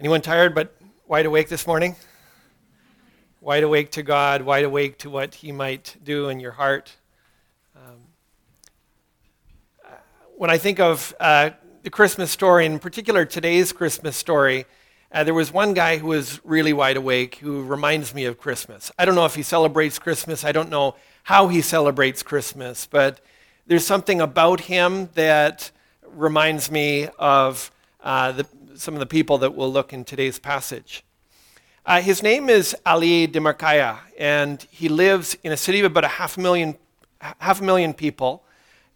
Anyone tired but wide awake this morning? Wide awake to God, wide awake to what He might do in your heart. Um, when I think of uh, the Christmas story, in particular today's Christmas story, uh, there was one guy who was really wide awake who reminds me of Christmas. I don't know if he celebrates Christmas, I don't know how he celebrates Christmas, but there's something about him that reminds me of uh, the, some of the people that we'll look in today's passage. Uh, his name is Ali Demirkaya, and he lives in a city of about a half a million, half a million people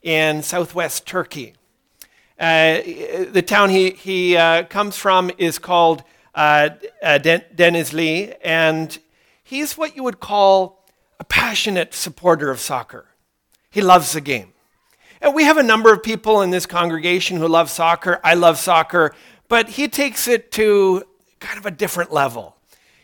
in southwest Turkey. Uh, the town he, he uh, comes from is called uh, uh Denizli, and he's what you would call a passionate supporter of soccer. He loves the game. And we have a number of people in this congregation who love soccer. I love soccer, but he takes it to kind of a different level.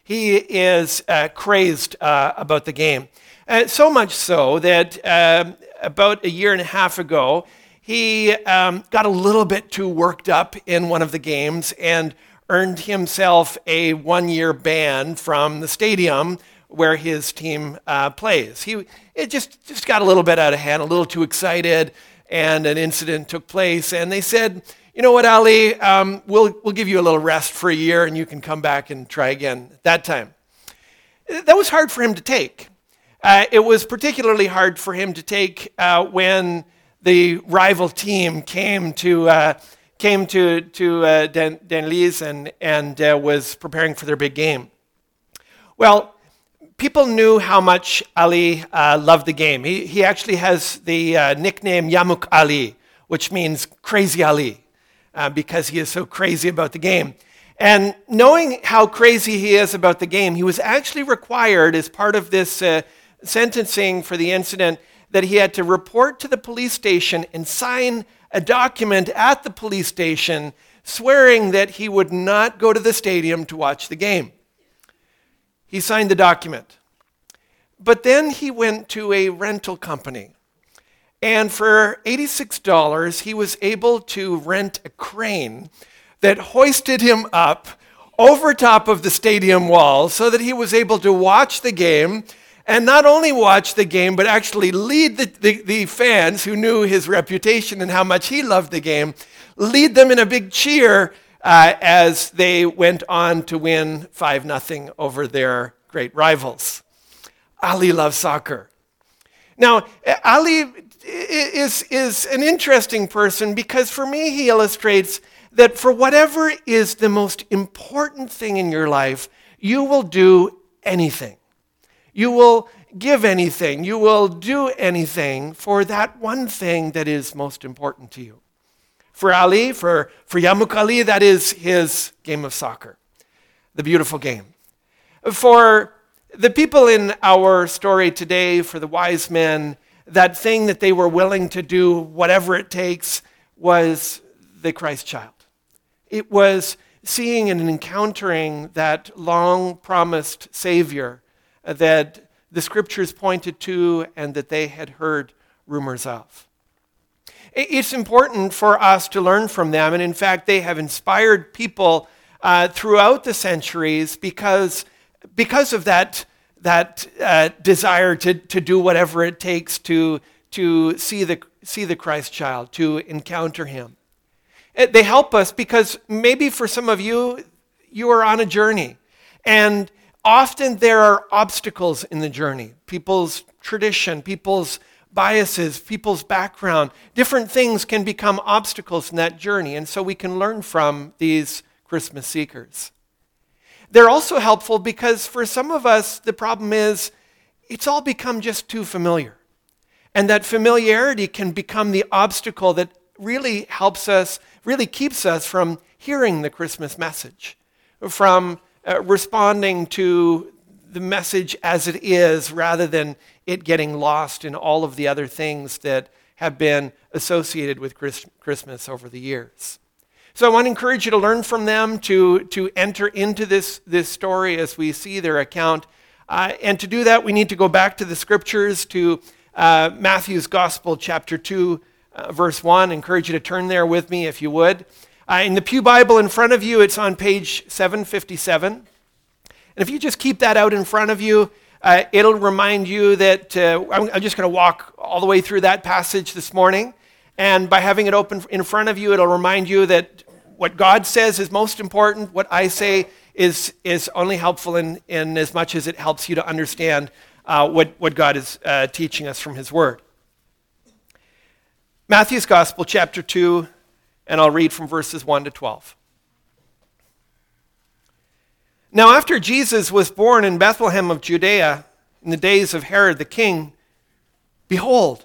He is uh, crazed uh, about the game. Uh, so much so that um, about a year and a half ago, he um, got a little bit too worked up in one of the games and earned himself a one year ban from the stadium where his team uh, plays. He it just, just got a little bit out of hand, a little too excited, and an incident took place. And they said, you know what, Ali, um, we'll, we'll give you a little rest for a year and you can come back and try again at that time. That was hard for him to take. Uh, it was particularly hard for him to take uh, when the rival team came to, uh, came to, to uh, and, and uh, was preparing for their big game. Well, people knew how much Ali uh, loved the game. He, he actually has the uh, nickname Yamuk Ali, which means crazy Ali, uh, because he is so crazy about the game. And knowing how crazy he is about the game, he was actually required, as part of this uh, sentencing for the incident, that he had to report to the police station and sign a document at the police station swearing that he would not go to the stadium to watch the game. He signed the document. But then he went to a rental company. And for $86, he was able to rent a crane that hoisted him up over top of the stadium wall so that he was able to watch the game and not only watch the game, but actually lead the, the, the, fans who knew his reputation and how much he loved the game, lead them in a big cheer uh, as they went on to win 5 0 over their great rivals. Ali loves soccer. Now, Ali is, is an interesting person because for me, he illustrates that for whatever is the most important thing in your life, you will do anything. You will give anything. You will do anything for that one thing that is most important to you. For Ali, for, for Yamuk Ali, that is his game of soccer, the beautiful game. For the people in our story today, for the wise men, that thing that they were willing to do, whatever it takes, was the Christ child. It was seeing and encountering that long promised Savior that the scriptures pointed to and that they had heard rumors of. It's important for us to learn from them, and in fact, they have inspired people uh, throughout the centuries because, because of that, that uh, desire to, to do whatever it takes to, to see, the, see the Christ child, to encounter him. Uh, they help us because maybe for some of you, you are on a journey. And often there are obstacles in the journey people's tradition, people's biases, people's background, different things can become obstacles in that journey. And so we can learn from these Christmas seekers. They're also helpful because for some of us, the problem is it's all become just too familiar. And that familiarity can become the obstacle that really helps us, really keeps us from hearing the Christmas message, from uh, responding to the message as it is rather than it getting lost in all of the other things that have been associated with Christmas over the years. So I want to encourage you to learn from them, to, to enter into this, this story as we see their account. Uh, and to do that, we need to go back to the scriptures, to uh, Matthew's Gospel, chapter 2, uh, verse 1. I encourage you to turn there with me if you would. Uh, in the Pew Bible in front of you, it's on page 757. And if you just keep that out in front of you, uh, it'll remind you that uh, I'm, I'm just going to walk all the way through that passage this morning. And by having it open in front of you, it'll remind you that what God says is most important. What I say is, is only helpful in, in as much as it helps you to understand uh, what, what God is uh, teaching us from His Word. Matthew's Gospel, chapter 2, and I'll read from verses 1 to 12. Now, after Jesus was born in Bethlehem of Judea in the days of Herod the king, behold,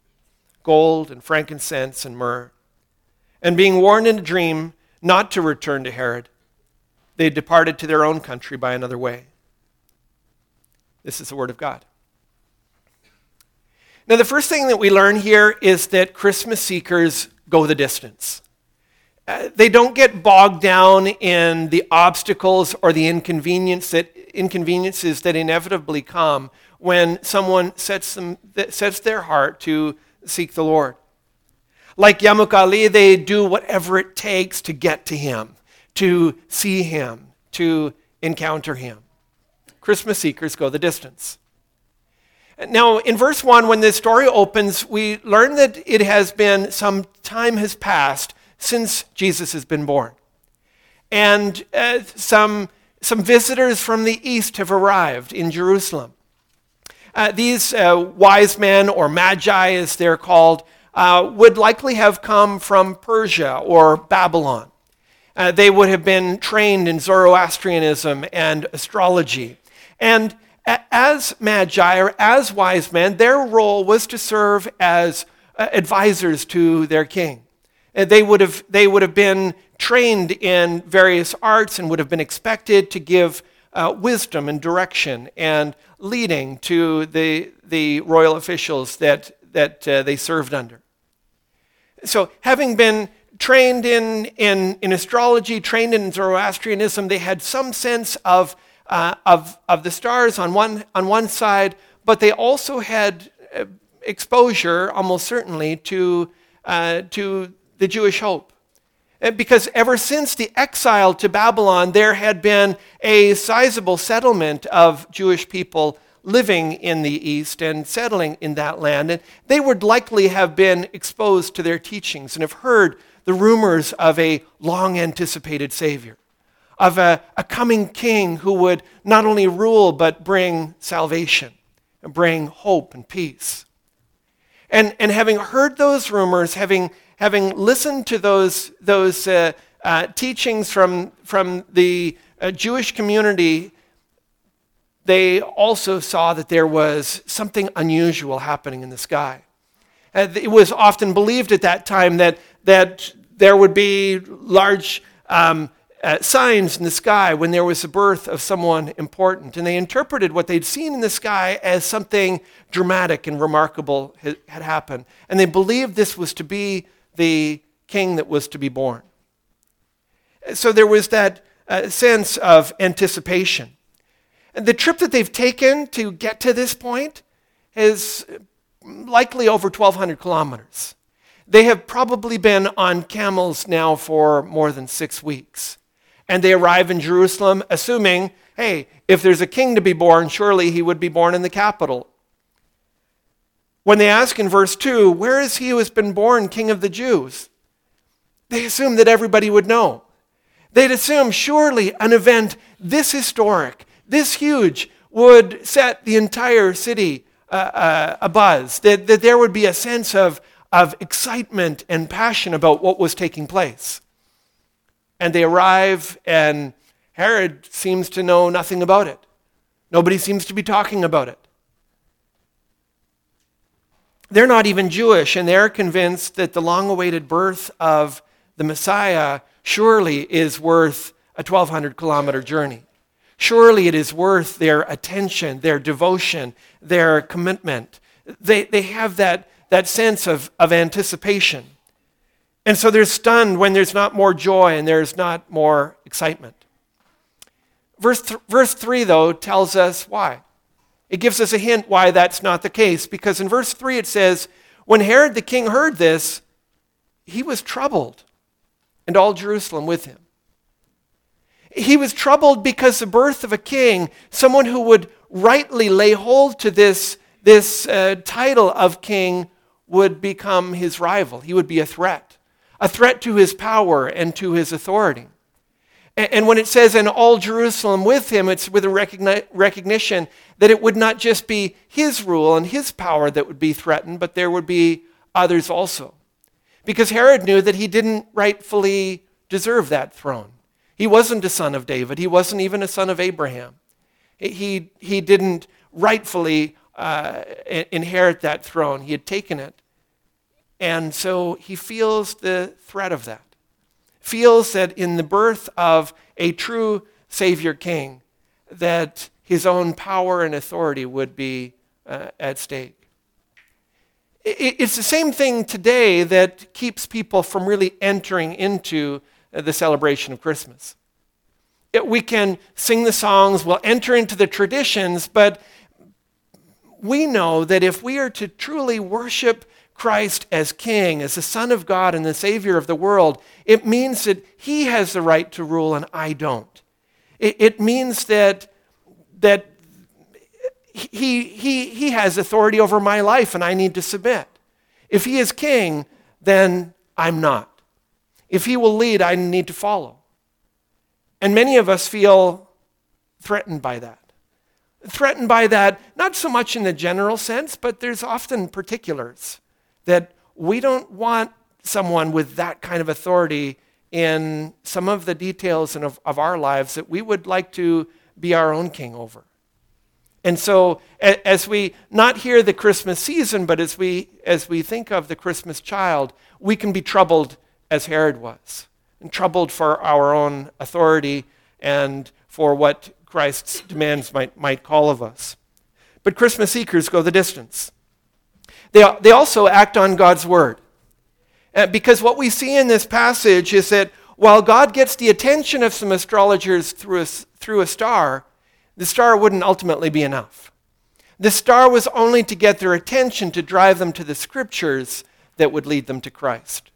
gold and frankincense and myrrh. And being warned in a dream not to return to Herod, they departed to their own country by another way. This is the Word of God. Now, the first thing that we learn here is that Christmas seekers go the distance. Uh, they don't get bogged down in the obstacles or the inconvenience that, inconveniences that inevitably come when someone sets, them, sets their heart to seek the Lord. Like Yamuk Ali, they do whatever it takes to get to Him, to see Him, to encounter Him. Christmas seekers go the distance. Now, in verse 1, when this story opens, we learn that it has been some time has passed since Jesus has been born. And uh, some, some visitors from the east have arrived in Jerusalem. Uh, these uh, wise men, or magi as they're called, uh, would likely have come from Persia or Babylon. Uh, they would have been trained in Zoroastrianism and astrology. And as magi or as wise men, their role was to serve as uh, advisors to their king. They would, have, they would have been trained in various arts and would have been expected to give uh, wisdom and direction and leading to the, the royal officials that, that uh, they served under. So, having been trained in, in, in astrology, trained in Zoroastrianism, they had some sense of, uh, of, of the stars on one, on one side, but they also had uh, exposure, almost certainly, to, uh, to the Jewish hope. Because ever since the exile to Babylon, there had been a sizable settlement of Jewish people living in the East and settling in that land. And they would likely have been exposed to their teachings and have heard the rumors of a long anticipated Savior, of a, a coming king who would not only rule but bring salvation and bring hope and peace. And, and having heard those rumors, having having listened to those, those uh, uh, teachings from, from the uh, Jewish community, they also saw that there was something unusual happening in the sky. It was often believed at that time that, that there would be large um, uh, signs in the sky when there was the birth of someone important. And they interpreted what they'd seen in the sky as something dramatic and remarkable had, had happened. And they believed this was to be the king that was to be born. So there was that, uh, sense of anticipation. And the trip that they've taken to get to this point is likely over 1,200 kilometers. They have probably been on camels now for more than six weeks. And they arrive in Jerusalem assuming, hey, if there's a king to be born, surely he would be born in the capital. When they ask in verse 2, where is he who has been born king of the Jews? They assume that everybody would know. They'd assume surely an event this historic, this huge, would set the entire city uh, uh, abuzz, that, that there would be a sense of, of excitement and passion about what was taking place. And they arrive, and Herod seems to know nothing about it. Nobody seems to be talking about it. They're not even Jewish, and they're convinced that the long awaited birth of the Messiah surely is worth a 1,200 kilometer journey. Surely it is worth their attention, their devotion, their commitment. They, they have that, that sense of, of anticipation. And so they're stunned when there's not more joy and there's not more excitement. Verse, th- verse 3, though, tells us why. It gives us a hint why that's not the case, because in verse 3 it says, When Herod the king heard this, he was troubled, and all Jerusalem with him. He was troubled because the birth of a king, someone who would rightly lay hold to this, this uh, title of king, would become his rival. He would be a threat, a threat to his power and to his authority. And when it says, and all Jerusalem with him, it's with a recogni- recognition that it would not just be his rule and his power that would be threatened, but there would be others also. Because Herod knew that he didn't rightfully deserve that throne. He wasn't a son of David, he wasn't even a son of Abraham. He, he didn't rightfully uh, inherit that throne, he had taken it. And so he feels the threat of that feels that in the birth of a true Savior King, that his own power and authority would be uh, at stake. It's the same thing today that keeps people from really entering into uh, the celebration of Christmas. We can sing the songs, we'll enter into the traditions, but we know that if we are to truly worship Christ as King, as the Son of God and the Savior of the world, it means that He has the right to rule and I don't. It, it means that, that he, he, he has authority over my life and I need to submit. If He is King, then I'm not. If He will lead, I need to follow. And many of us feel threatened by that. Threatened by that, not so much in the general sense, but there's often particulars that we don't want someone with that kind of authority in some of the details of, of our lives that we would like to be our own king over. And so as we not hear the Christmas season, but as we, as we think of the Christmas child, we can be troubled as Herod was, and troubled for our own authority and for what Christ's demands might, might call of us. But Christmas seekers go the distance. They, they also act on God's word. Uh, because what we see in this passage is that while God gets the attention of some astrologers through a, through a star, the star wouldn't ultimately be enough. The star was only to get their attention to drive them to the scriptures that would lead them to Christ.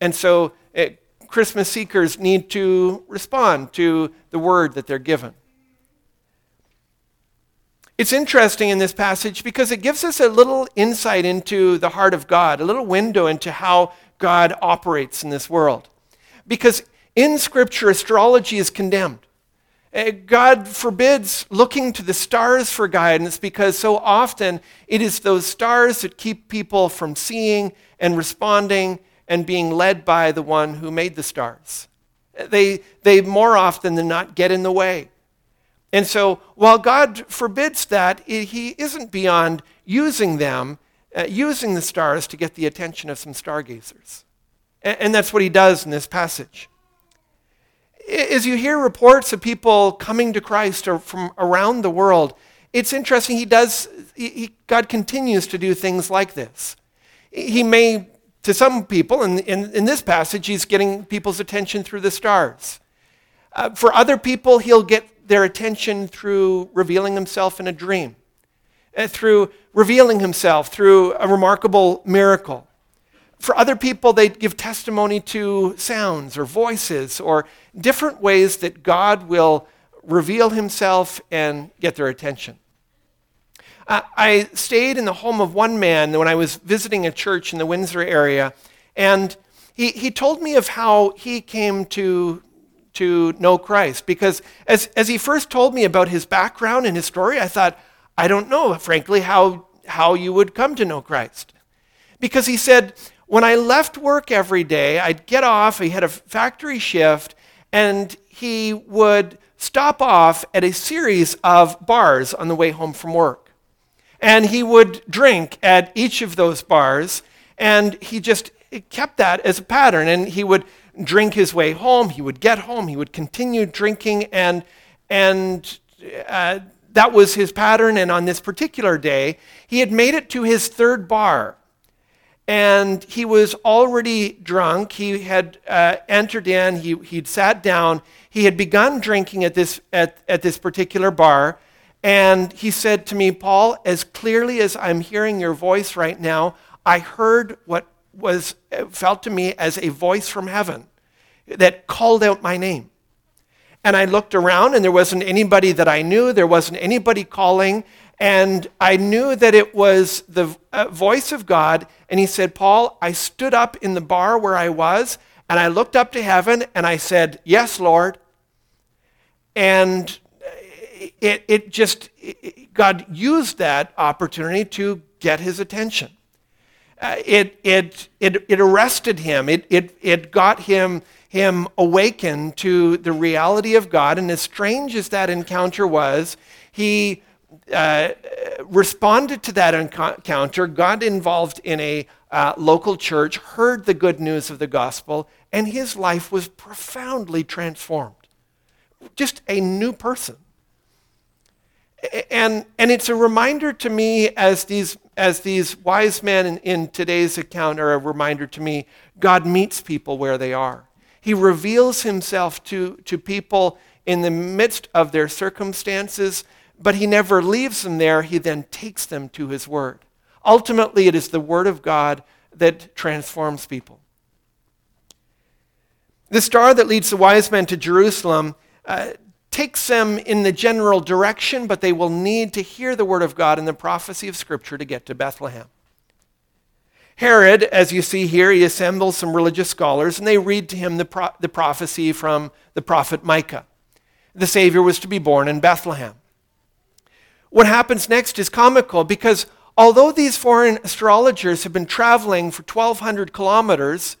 And so uh, Christmas seekers need to respond to the word that they're given. It's interesting in this passage because it gives us a little insight into the heart of God, a little window into how God operates in this world. Because in Scripture, astrology is condemned. Uh, God forbids looking to the stars for guidance because so often it is those stars that keep people from seeing and responding and being led by the one who made the stars. They, they more often than not get in the way. And so, while God forbids that, He isn't beyond using them, uh, using the stars to get the attention of some stargazers. And, and that's what He does in this passage. As you hear reports of people coming to Christ from around the world, it's interesting. He does, he, God continues to do things like this. He may, to some people, in, in, in this passage, He's getting people's attention through the stars. Uh, for other people, he'll get their attention through revealing himself in a dream, uh, through revealing himself through a remarkable miracle. For other people, they give testimony to sounds or voices or different ways that God will reveal himself and get their attention. Uh, I stayed in the home of one man when I was visiting a church in the Windsor area, and he, he told me of how he came to, to know Christ. Because as, as he first told me about his background and his story, I thought, I don't know, frankly, how, how you would come to know Christ. Because he said, when I left work every day, I'd get off, he had a factory shift, and he would stop off at a series of bars on the way home from work. And he would drink at each of those bars, and he just kept that as a pattern. And he would drink his way home, he would get home, he would continue drinking, and, and uh, that was his pattern. And on this particular day, he had made it to his third bar. And he was already drunk. He had uh, entered in, he, he'd sat down, he had begun drinking at this, at, at this particular bar. And he said to me, Paul, as clearly as I'm hearing your voice right now, I heard what was eh, felt to me as a voice from heaven that called out my name. And I looked around and there wasn't anybody that I knew, there wasn't anybody calling, and I knew that it was the uh, voice of God. And he said, Paul, I stood up in the bar where I was and I looked up to heaven and I said, Yes, Lord. And eh, it, it just, it, God used that opportunity to get his attention. Uh, it, it, it, it arrested him, it, it, it got him, him awakened to the reality of God. And as strange as that encounter was, he uh, responded to that encounter, got involved in a uh, local church, heard the good news of the gospel, and his life was profoundly transformed. Just a new person. And, and it's a reminder to me as these, as these wise men in, in today's account are a reminder to me God meets people where they are. He reveals himself to, to people in the midst of their circumstances, but he never leaves them there. He then takes them to his word. Ultimately, it is the word of God that transforms people. The star that leads the wise men to Jerusalem uh, takes them in the general direction, but they will need to hear the word of God and the prophecy of Scripture to get to Bethlehem. Herod, as you see here, he assembles some religious scholars and they read to him the, pro- the prophecy from the prophet Micah. The Savior was to be born in Bethlehem. What happens next is comical because although these foreign astrologers have been traveling for 1,200 kilometers,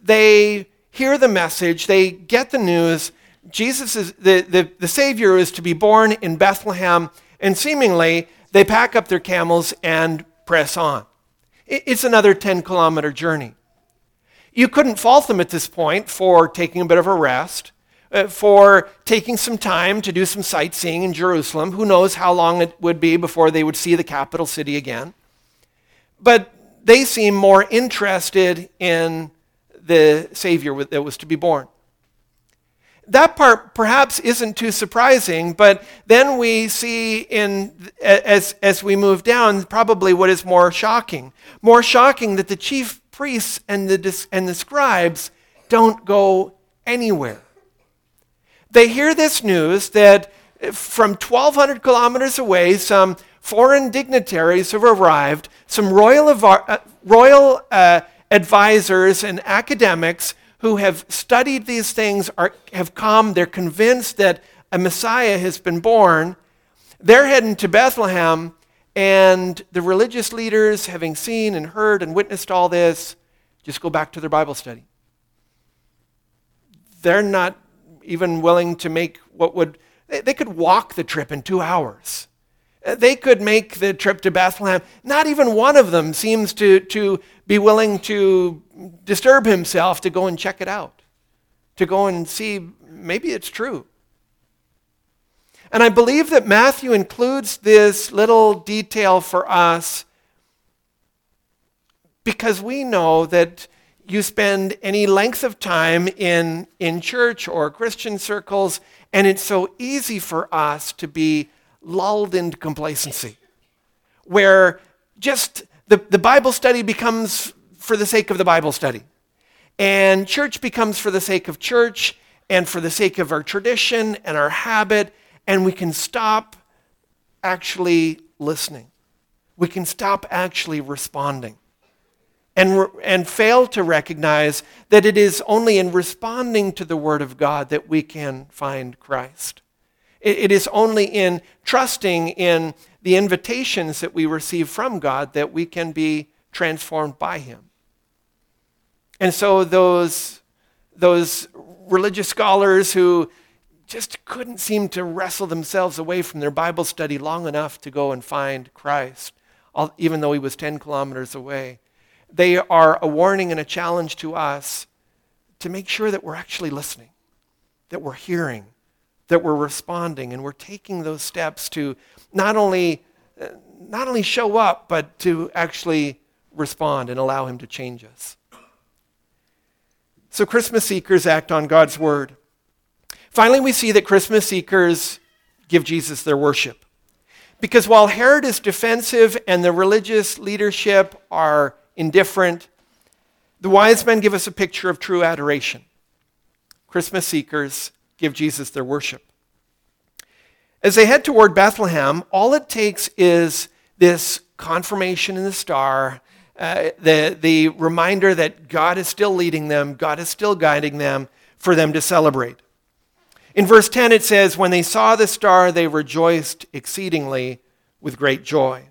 they hear the message, they get the news, Jesus is the, the, the Savior is to be born in Bethlehem, and seemingly they pack up their camels and press on. It's another 10 kilometer journey. You couldn't fault them at this point for taking a bit of a rest, uh, for taking some time to do some sightseeing in Jerusalem. Who knows how long it would be before they would see the capital city again. But they seem more interested in the Savior that was to be born that part perhaps isn't too surprising, but then we see in as as we move down probably what is more shocking. More shocking that the chief priests and the and the scribes don't go anywhere. They hear this news that from 1200 kilometers away some foreign dignitaries have arrived, some royal uh, royal uh, advisors and academics who have studied these things are, have come, they're convinced that a Messiah has been born. They're heading to Bethlehem, and the religious leaders, having seen and heard and witnessed all this, just go back to their Bible study. They're not even willing to make what would, they could walk the trip in two hours. They could make the trip to Bethlehem. Not even one of them seems to, to be willing to disturb himself to go and check it out, to go and see maybe it's true. And I believe that Matthew includes this little detail for us because we know that you spend any length of time in, in church or Christian circles, and it's so easy for us to be lulled into complacency, where just the, the Bible study becomes for the sake of the Bible study, and church becomes for the sake of church and for the sake of our tradition and our habit, and we can stop actually listening. We can stop actually responding and, and fail to recognize that it is only in responding to the Word of God that we can find Christ. It, it is only in trusting in the invitations that we receive from God that we can be transformed by Him. And so those, those religious scholars who just couldn't seem to wrestle themselves away from their Bible study long enough to go and find Christ, even though he was 10 kilometers away they are a warning and a challenge to us to make sure that we're actually listening, that we're hearing, that we're responding, and we're taking those steps to not only, uh, not only show up, but to actually respond and allow Him to change us. So, Christmas seekers act on God's word. Finally, we see that Christmas seekers give Jesus their worship. Because while Herod is defensive and the religious leadership are indifferent. The wise men give us a picture of true adoration. Christmas seekers give Jesus their worship. As they head toward Bethlehem, all it takes is this confirmation in the star, uh, the, the reminder that God is still leading them, God is still guiding them, for them to celebrate. In verse 10, it says, When they saw the star, they rejoiced exceedingly with great joy.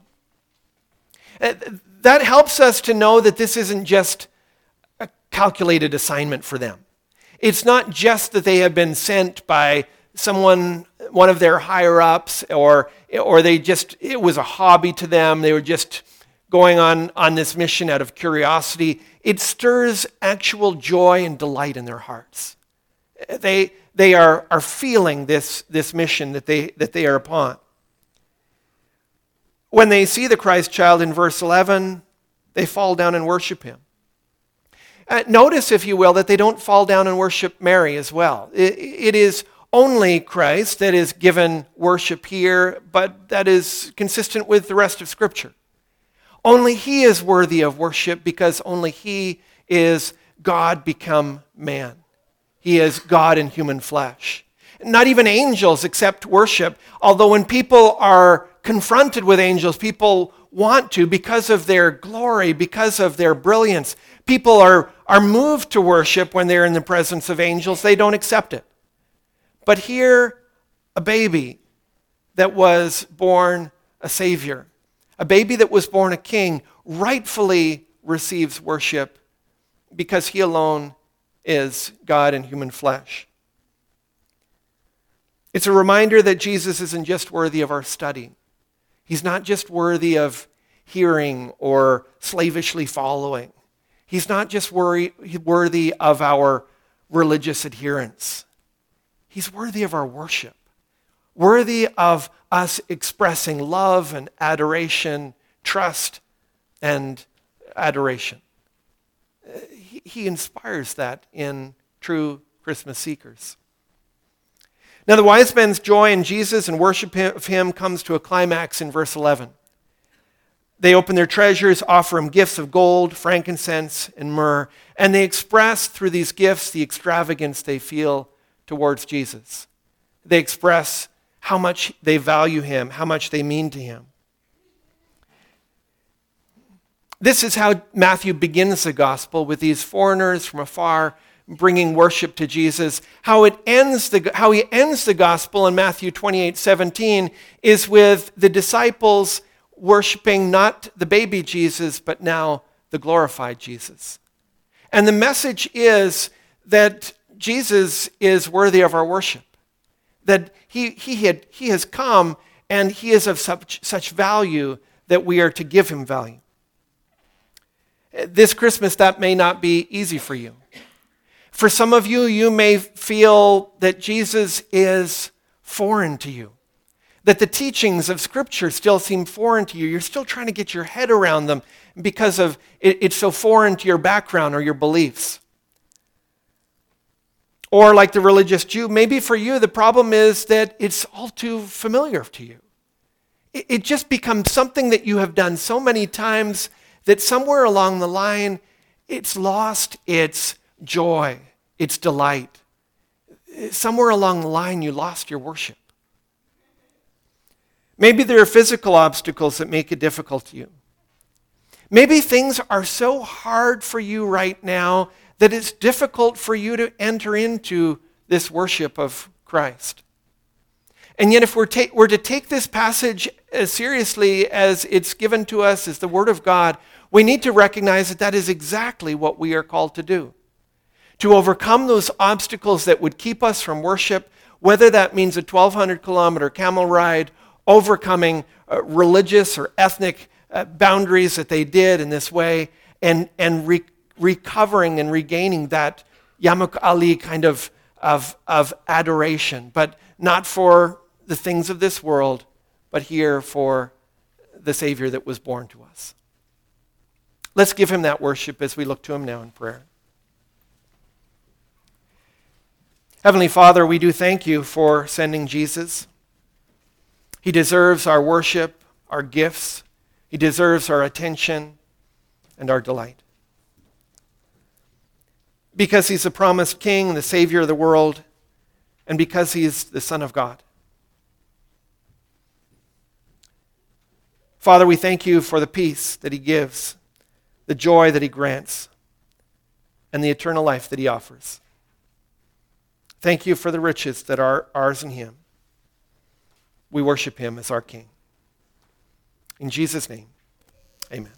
Uh, that helps us to know that this isn't just a calculated assignment for them. It's not just that they have been sent by someone, one of their higher ups, or, or they just, it was a hobby to them. They were just going on, on this mission out of curiosity. It stirs actual joy and delight in their hearts. They, they are, are feeling this, this mission that they, that they are upon. When they see the Christ child in verse 11, they fall down and worship him. Uh, notice, if you will, that they don't fall down and worship Mary as well. it, it is only Christ that is given worship here, but that is consistent with the rest of Scripture. Only He is worthy of worship because only He is God become man. He is God in human flesh. Not even angels accept worship, although when people are confronted with angels, people want to because of their glory, because of their brilliance. People are, are moved to worship when they're in the presence of angels, they don't accept it. But here, a baby that was born a savior, a baby that was born a king, rightfully receives worship because he alone is God in human flesh. It's a reminder that Jesus isn't just worthy of our study. He's not just worthy of hearing or slavishly following. He's not just worry, worthy of our religious adherence. He's worthy of our worship, worthy of us expressing love and adoration, trust and adoration. He, he inspires that in true Christmas seekers. Now, the wise men's joy in Jesus and worship of him comes to a climax in verse 11. They open their treasures, offer him gifts of gold, frankincense, and myrrh, and they express through these gifts the extravagance they feel towards Jesus. They express how much they value him, how much they mean to him. This is how Matthew begins the gospel with these foreigners from afar bringing worship to Jesus. How, it ends the, how he ends the gospel in Matthew 28 17 is with the disciples worshiping not the baby Jesus, but now the glorified Jesus. And the message is that Jesus is worthy of our worship, that he, he, had, he has come and he is of such, such value that we are to give him value. This Christmas, that may not be easy for you. For some of you, you may feel that Jesus is foreign to you, that the teachings of Scripture still seem foreign to you. You're still trying to get your head around them because of it, it's so foreign to your background or your beliefs. Or, like the religious Jew, maybe for you the problem is that it's all too familiar to you. It, it just becomes something that you have done so many times that somewhere along the line it's lost its joy, its delight. Somewhere along the line you lost your worship. Maybe there are physical obstacles that make it difficult to you. Maybe things are so hard for you right now that it's difficult for you to enter into this worship of Christ. And yet, if we're, ta- we're to take this passage as seriously as it's given to us as the Word of God, we need to recognize that that is exactly what we are called to do. To overcome those obstacles that would keep us from worship, whether that means a 1,200 kilometer camel ride overcoming uh, religious or ethnic uh, boundaries that they did in this way, and, and re- recovering and regaining that Yamuk Ali kind of, of, of adoration, but not for the things of this world, but here for the Savior that was born to us. Let's give him that worship as we look to him now in prayer. Heavenly Father, we do thank you for sending Jesus. He deserves our worship, our gifts. He deserves our attention and our delight. Because he's the promised king, the savior of the world, and because he's the Son of God. Father, we thank you for the peace that he gives, the joy that he grants, and the eternal life that he offers. Thank you for the riches that are ours in him we worship him as our King. In Jesus' name, amen.